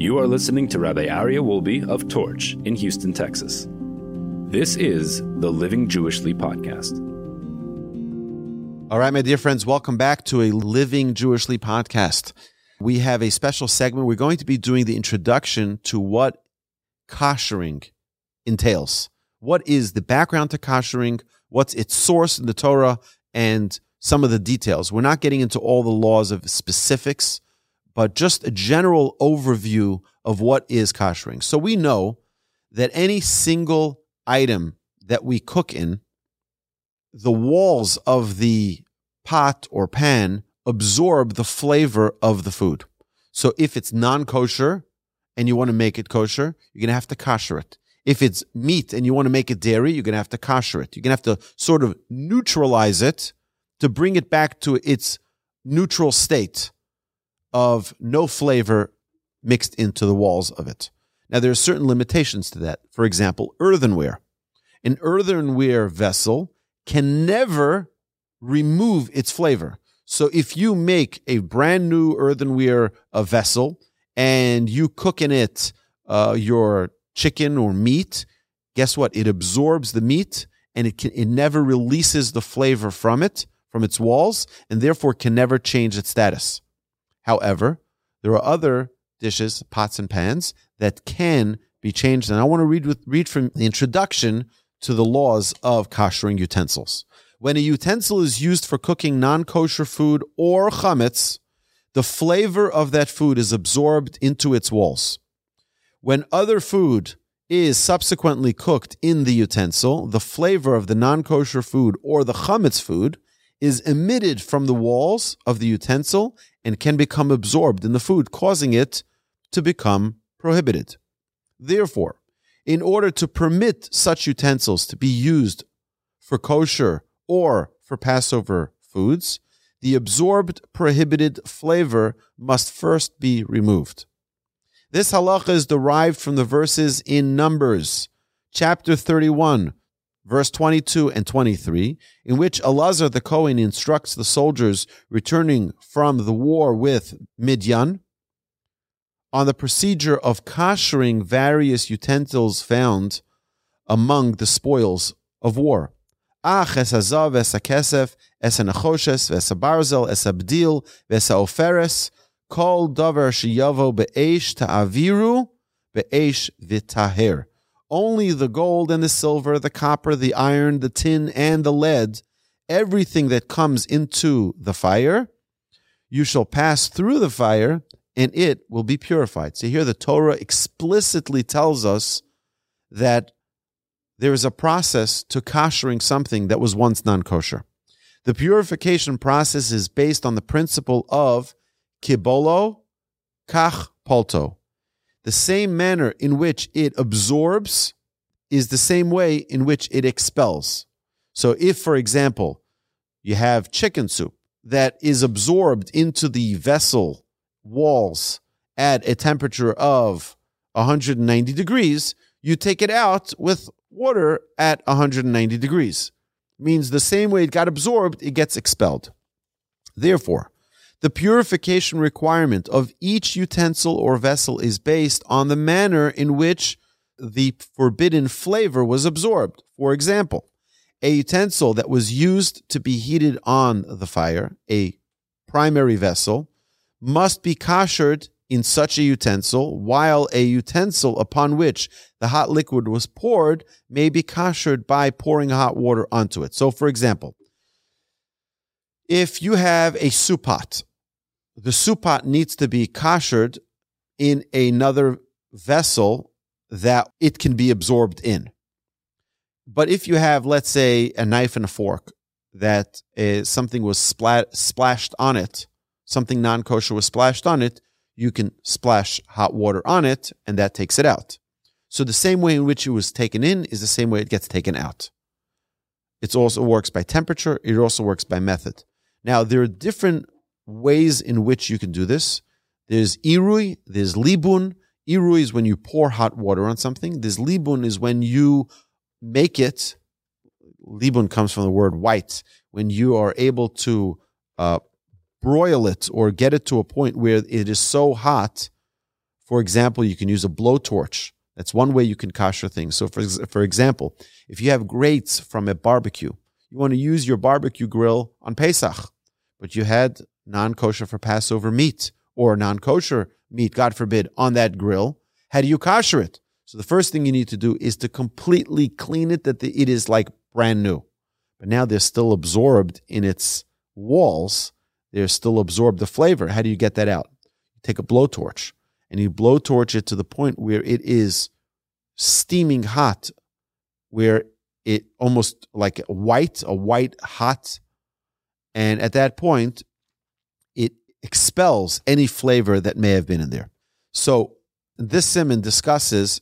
You are listening to Rabbi Aryeh Wolbe of Torch in Houston, Texas. This is the Living Jewishly podcast. All right, my dear friends, welcome back to a Living Jewishly podcast. We have a special segment. We're going to be doing the introduction to what koshering entails. What is the background to koshering? What's its source in the Torah? And some of the details. We're not getting into all the laws of specifics but just a general overview of what is koshering. So we know that any single item that we cook in, the walls of the pot or pan absorb the flavor of the food. So if it's non kosher and you want to make it kosher, you're going to have to kosher it. If it's meat and you want to make it dairy, you're going to have to kosher it. You're going to have to sort of neutralize it to bring it back to its neutral state of no flavor mixed into the walls of it. Now, there are certain limitations to that. For example, earthenware. An earthenware vessel can never remove its flavor. So if you make a brand new earthenware vessel and you cook in it uh, your chicken or meat, guess what? It absorbs the meat and it can, it never releases the flavor from it, from its walls, and therefore can never change its status. However, there are other dishes, pots and pans that can be changed. And I want to read with, read from the introduction to the laws of koshering utensils. When a utensil is used for cooking non-kosher food or chametz, the flavor of that food is absorbed into its walls. When other food is subsequently cooked in the utensil, the flavor of the non-kosher food or the chametz food is emitted from the walls of the utensil and can become absorbed in the food, causing it to become prohibited. Therefore, in order to permit such utensils to be used for kosher or for Passover foods, the absorbed prohibited flavor must first be removed. This halacha is derived from the verses in Numbers, chapter 31, verse 22 and 23, in which Elazar the Kohen instructs the soldiers returning from the war with Midian on the procedure of koshering various utensils found among the spoils of war. Ach es hazav es hakesef es hanachoshes es habarzel es habdil es haoferes kol davar sheyavo be'esh ta'aviru be'esh v'taher only the gold and the silver, the copper, the iron, the tin, and the lead, everything that comes into the fire, you shall pass through the fire and it will be purified. So here the Torah explicitly tells us that there is a process to koshering something that was once non kosher. The purification process is based on the principle of kibolo, kach polto the same manner in which it absorbs is the same way in which it expels. So, if, for example, you have chicken soup that is absorbed into the vessel walls at a temperature of 190 degrees, you take it out with water at 190 degrees. Means the same way it got absorbed, it gets expelled. Therefore, the purification requirement of each utensil or vessel is based on the manner in which the forbidden flavor was absorbed. For example, a utensil that was used to be heated on the fire, a primary vessel, must be koshered in such a utensil, while a utensil upon which the hot liquid was poured may be koshered by pouring hot water onto it. So, for example, if you have a soup pot the soup needs to be koshered in another vessel that it can be absorbed in. But if you have, let's say, a knife and a fork that is, something was splat, splashed on it, something non kosher was splashed on it, you can splash hot water on it and that takes it out. So the same way in which it was taken in is the same way it gets taken out. It also works by temperature, it also works by method. Now, there are different ways in which you can do this. There's irui, there's libun. Irui is when you pour hot water on something. There's libun is when you make it. Libun comes from the word white. When you are able to uh, broil it or get it to a point where it is so hot For example, you can use a blowtorch. That's one way you can kosher things. So, for, for example, if you have grates from a barbecue, you want to use your barbecue grill on Pesach, but you had non kosher for Passover meat or non kosher meat, God forbid, on that grill. How do you kosher it? So the first thing you need to do is to completely clean it that it is like brand new. But now they're still absorbed in its walls. They're still absorbed the flavor. How do you get that out? Take a blowtorch and you blowtorch it to the point where it is steaming hot, where it almost like white, a white hot. And at that point, expels any flavor that may have been in there. So this siman discusses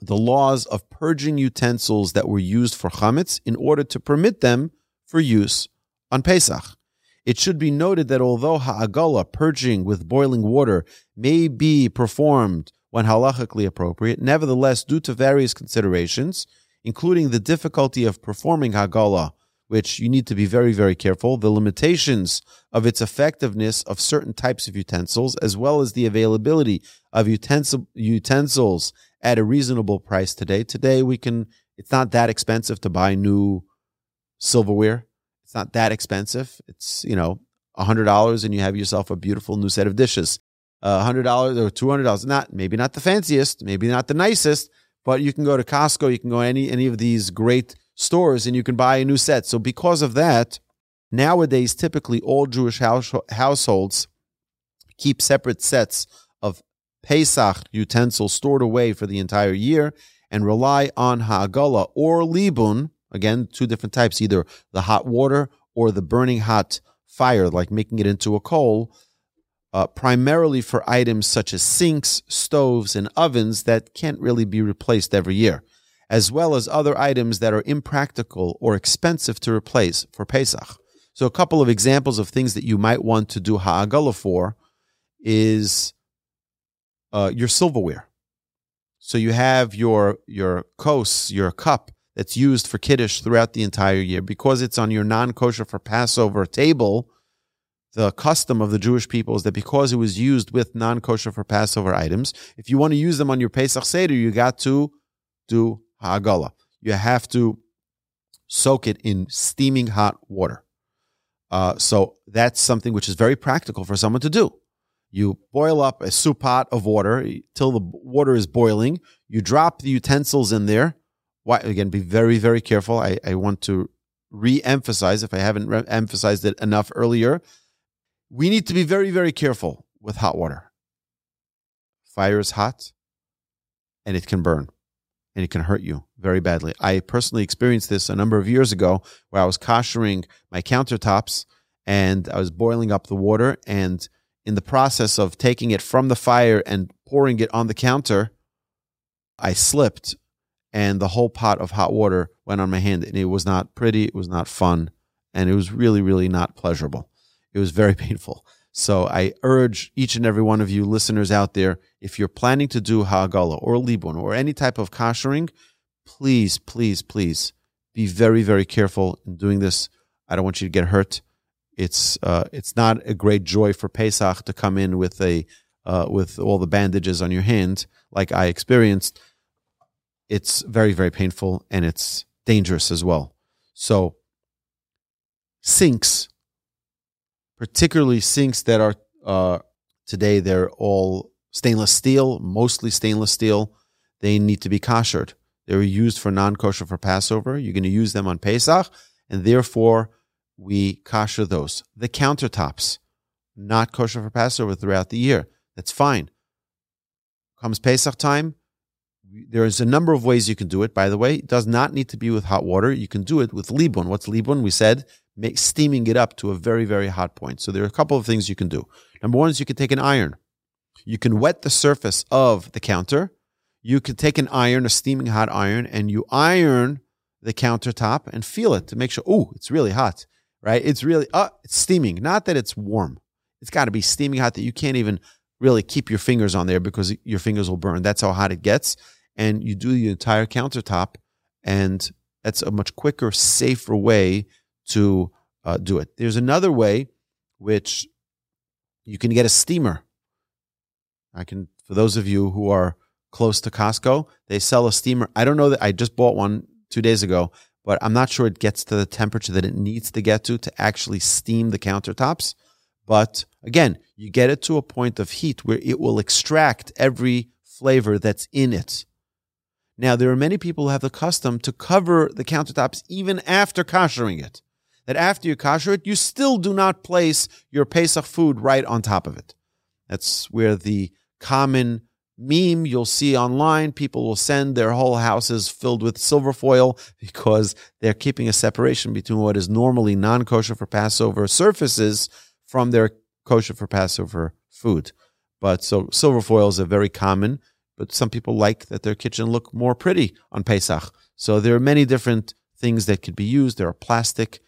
the laws of purging utensils that were used for chametz in order to permit them for use on Pesach. It should be noted that although ha'agala, purging with boiling water, may be performed when halachically appropriate, nevertheless, due to various considerations, including the difficulty of performing hagala, which you need to be very, very careful, the limitations of its effectiveness of certain types of utensils, as well as the availability of utensil, utensils at a reasonable price today. Today we can it's not that expensive to buy new silverware. It's not that expensive. It's, you know, $100 and you have yourself a beautiful new set of dishes. Uh, $100 or $200, not maybe not the fanciest, maybe not the nicest, but you can go to Costco, you can go any any of these great stores and you can buy a new set. So because of that, nowadays typically all Jewish house, households keep separate sets of Pesach utensils stored away for the entire year and rely on ha'agala or libun, again, two different types, either the hot water or the burning hot fire, like making it into a coal, uh, primarily for items such as sinks, stoves, and ovens that can't really be replaced every year, as well as other items that are impractical or expensive to replace for Pesach. So, a couple of examples of things that you might want to do ha'agala for is uh, your silverware. So you have your your kos, your cup that's used for kiddush throughout the entire year because it's on your non-kosher for Passover table. The custom of the Jewish people is that because it was used with non-kosher for Passover items, if you want to use them on your Pesach Seder, you got to do ha'agala. You have to soak it in steaming hot water. Uh, so that's something which is very practical for someone to do. You boil up a soup pot of water till the water is boiling. You drop the utensils in there. Why, again, be very, very careful. I, I want to re emphasize, if I haven't re- emphasized it enough earlier, we need to be very, very careful with hot water. Fire is hot and it can burn and it can hurt you very badly. I personally experienced this a number of years ago where I was koshering my countertops and I was boiling up the water and in the process of taking it from the fire and pouring it on the counter, I slipped and the whole pot of hot water went on my hand. And it was not pretty, it was not fun, and it was really, really not pleasurable. It was very painful. So I urge each and every one of you listeners out there, if you're planning to do ha'agala or libun or any type of koshering, please, please, please be very, very careful in doing this. I don't want you to get hurt it's uh, it's not a great joy for Pesach to come in with a uh, with all the bandages on your hand like I experienced. It's very very painful and it's dangerous as well. So sinks, particularly sinks that are uh, today they're all stainless steel, mostly stainless steel. They need to be koshered. They were used for non-kosher for Passover. You're going to use them on Pesach, and therefore we kosher those. The countertops, not kosher for Passover throughout the year. That's fine. Comes Pesach time, there's a number of ways you can do it. By the way, it does not need to be with hot water. You can do it with libun. What's libun? We said make, steaming it up to a very, very hot point. So there are a couple of things you can do. Number one is you can take an iron. You can wet the surface of the counter. You can take an iron, a steaming hot iron, and you iron the countertop and feel it to make sure, oh, it's really hot right? It's really, uh, it's steaming. Not that it's warm. It's got to be steaming hot that you can't even really keep your fingers on there because your fingers will burn. That's how hot it gets. And you do the entire countertop, and that's a much quicker, safer way to uh, do it. There's another way, which you can get a steamer. I can for those of you who are close to Costco, they sell a steamer. I don't know that I just bought one two days ago, but I'm not sure it gets to the temperature that it needs to get to to actually steam the countertops. But again, you get it to a point of heat where it will extract every flavor that's in it. Now, there are many people who have the custom to cover the countertops even after koshering it. That after you kosher it, you still do not place your Pesach food right on top of it. That's where the common meme you'll see online. People will send their whole houses filled with silver foil because they're keeping a separation between what is normally non kosher for Passover surfaces from their kosher for Passover food. But so silver foil is a very common, but some people like that their kitchen look more pretty on Pesach. So there are many different things that could be used. There are plastic,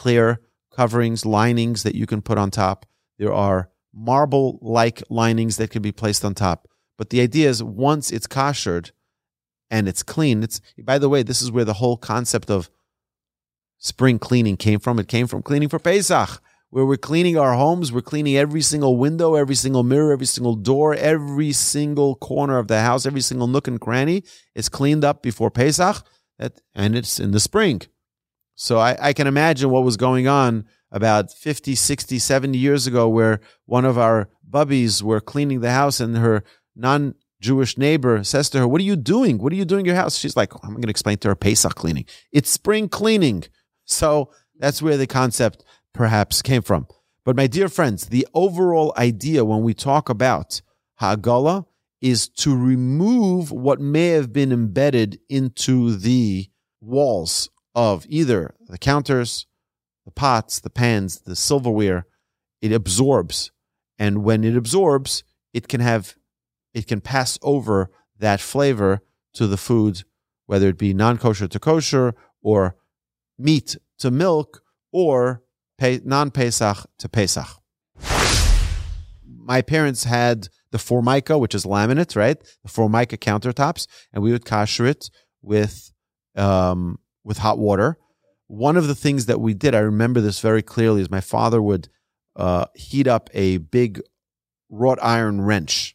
clear coverings, linings that you can put on top. There are marble like linings that can be placed on top. But the idea is once it's koshered and it's clean, it's by the way, this is where the whole concept of spring cleaning came from. It came from cleaning for Pesach, where we're cleaning our homes, we're cleaning every single window, every single mirror, every single door, every single corner of the house, every single nook and cranny is cleaned up before Pesach, that, and it's in the spring. So I, I can imagine what was going on about 50, 60, 70 years ago, where one of our bubbies were cleaning the house and her non Jewish neighbor says to her, What are you doing? What are you doing in your house? She's like, I'm going to explain to her Pesach cleaning. It's spring cleaning. So that's where the concept perhaps came from. But my dear friends, the overall idea when we talk about Hagala is to remove what may have been embedded into the walls of either the counters, the pots, the pans, the silverware. It absorbs. And when it absorbs, it can have it can pass over that flavor to the food, whether it be non kosher to kosher or meat to milk or non Pesach to Pesach. My parents had the formica, which is laminate, right? The formica countertops, and we would kosher it with um, with hot water. One of the things that we did, I remember this very clearly, is my father would uh, heat up a big wrought iron wrench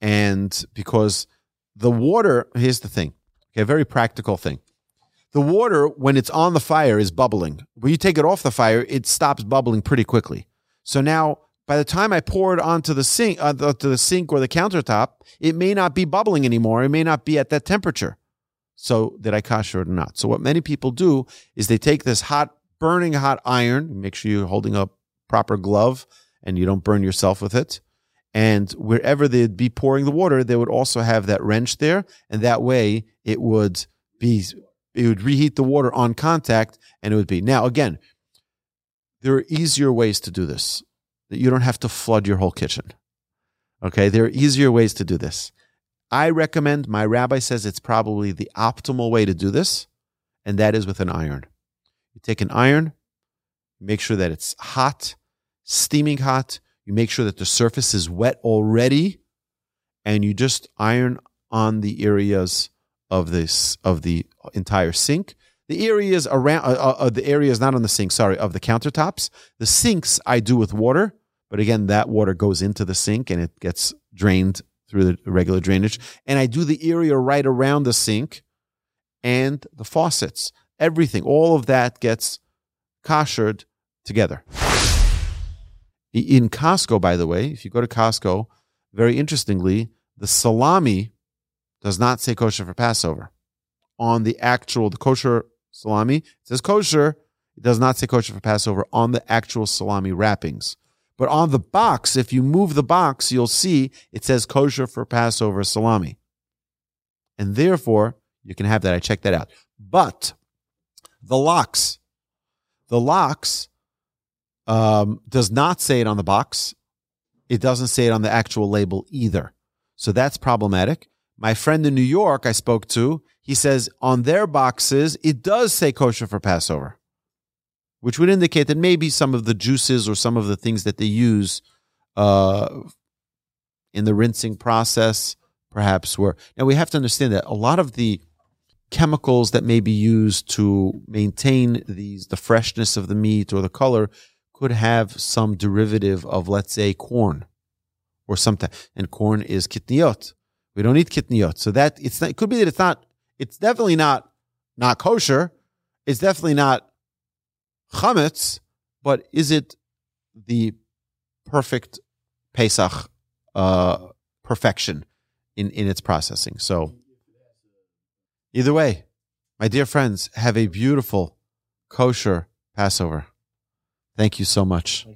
and because the water, here's the thing, okay, very practical thing. The water, when it's on the fire, is bubbling. When you take it off the fire, it stops bubbling pretty quickly. So now, by the time I pour it onto the sink, uh, the, to the sink or the countertop, it may not be bubbling anymore. It may not be at that temperature. So did I kosher or not? So what many people do is they take this hot, burning hot iron. Make sure you're holding a proper glove and you don't burn yourself with it. And wherever they'd be pouring the water, they would also have that wrench there. And that way it would be, it would reheat the water on contact and it would be. Now, again, there are easier ways to do this. That you don't have to flood your whole kitchen. Okay. There are easier ways to do this. I recommend, my rabbi says it's probably the optimal way to do this, and that is with an iron. You take an iron, make sure that it's hot, steaming hot you make sure that the surface is wet already, and you just iron on the areas of this of the entire sink. The areas around uh, uh, the areas not on the sink, sorry, of the countertops. The sinks I do with water, but again, that water goes into the sink and it gets drained through the regular drainage. And I do the area right around the sink and the faucets. Everything, all of that gets koshered together. In Costco, by the way, if you go to Costco, very interestingly, the salami does not say kosher for Passover. On the actual, the kosher salami, it says kosher. It does not say kosher for Passover on the actual salami wrappings. But on the box, if you move the box, you'll see it says kosher for Passover salami. And therefore, you can have that. I checked that out. But the lox, the lox um, does not say it on the box. It doesn't say it on the actual label either. So that's problematic. My friend in New York I spoke to, he says on their boxes, it does say kosher for Passover, which would indicate that maybe some of the juices or some of the things that they use uh, in the rinsing process perhaps were. Now we have to understand that a lot of the chemicals that may be used to maintain these the freshness of the meat or the color could have some derivative of, let's say, corn or sometimes, and corn is kitniot. We don't eat kitniot. So that it's not, it could be that it's not, it's definitely not, not kosher. It's definitely not chametz, but is it the perfect Pesach uh, perfection in, in its processing? So either way, my dear friends, have a beautiful kosher Passover. Thank you so much.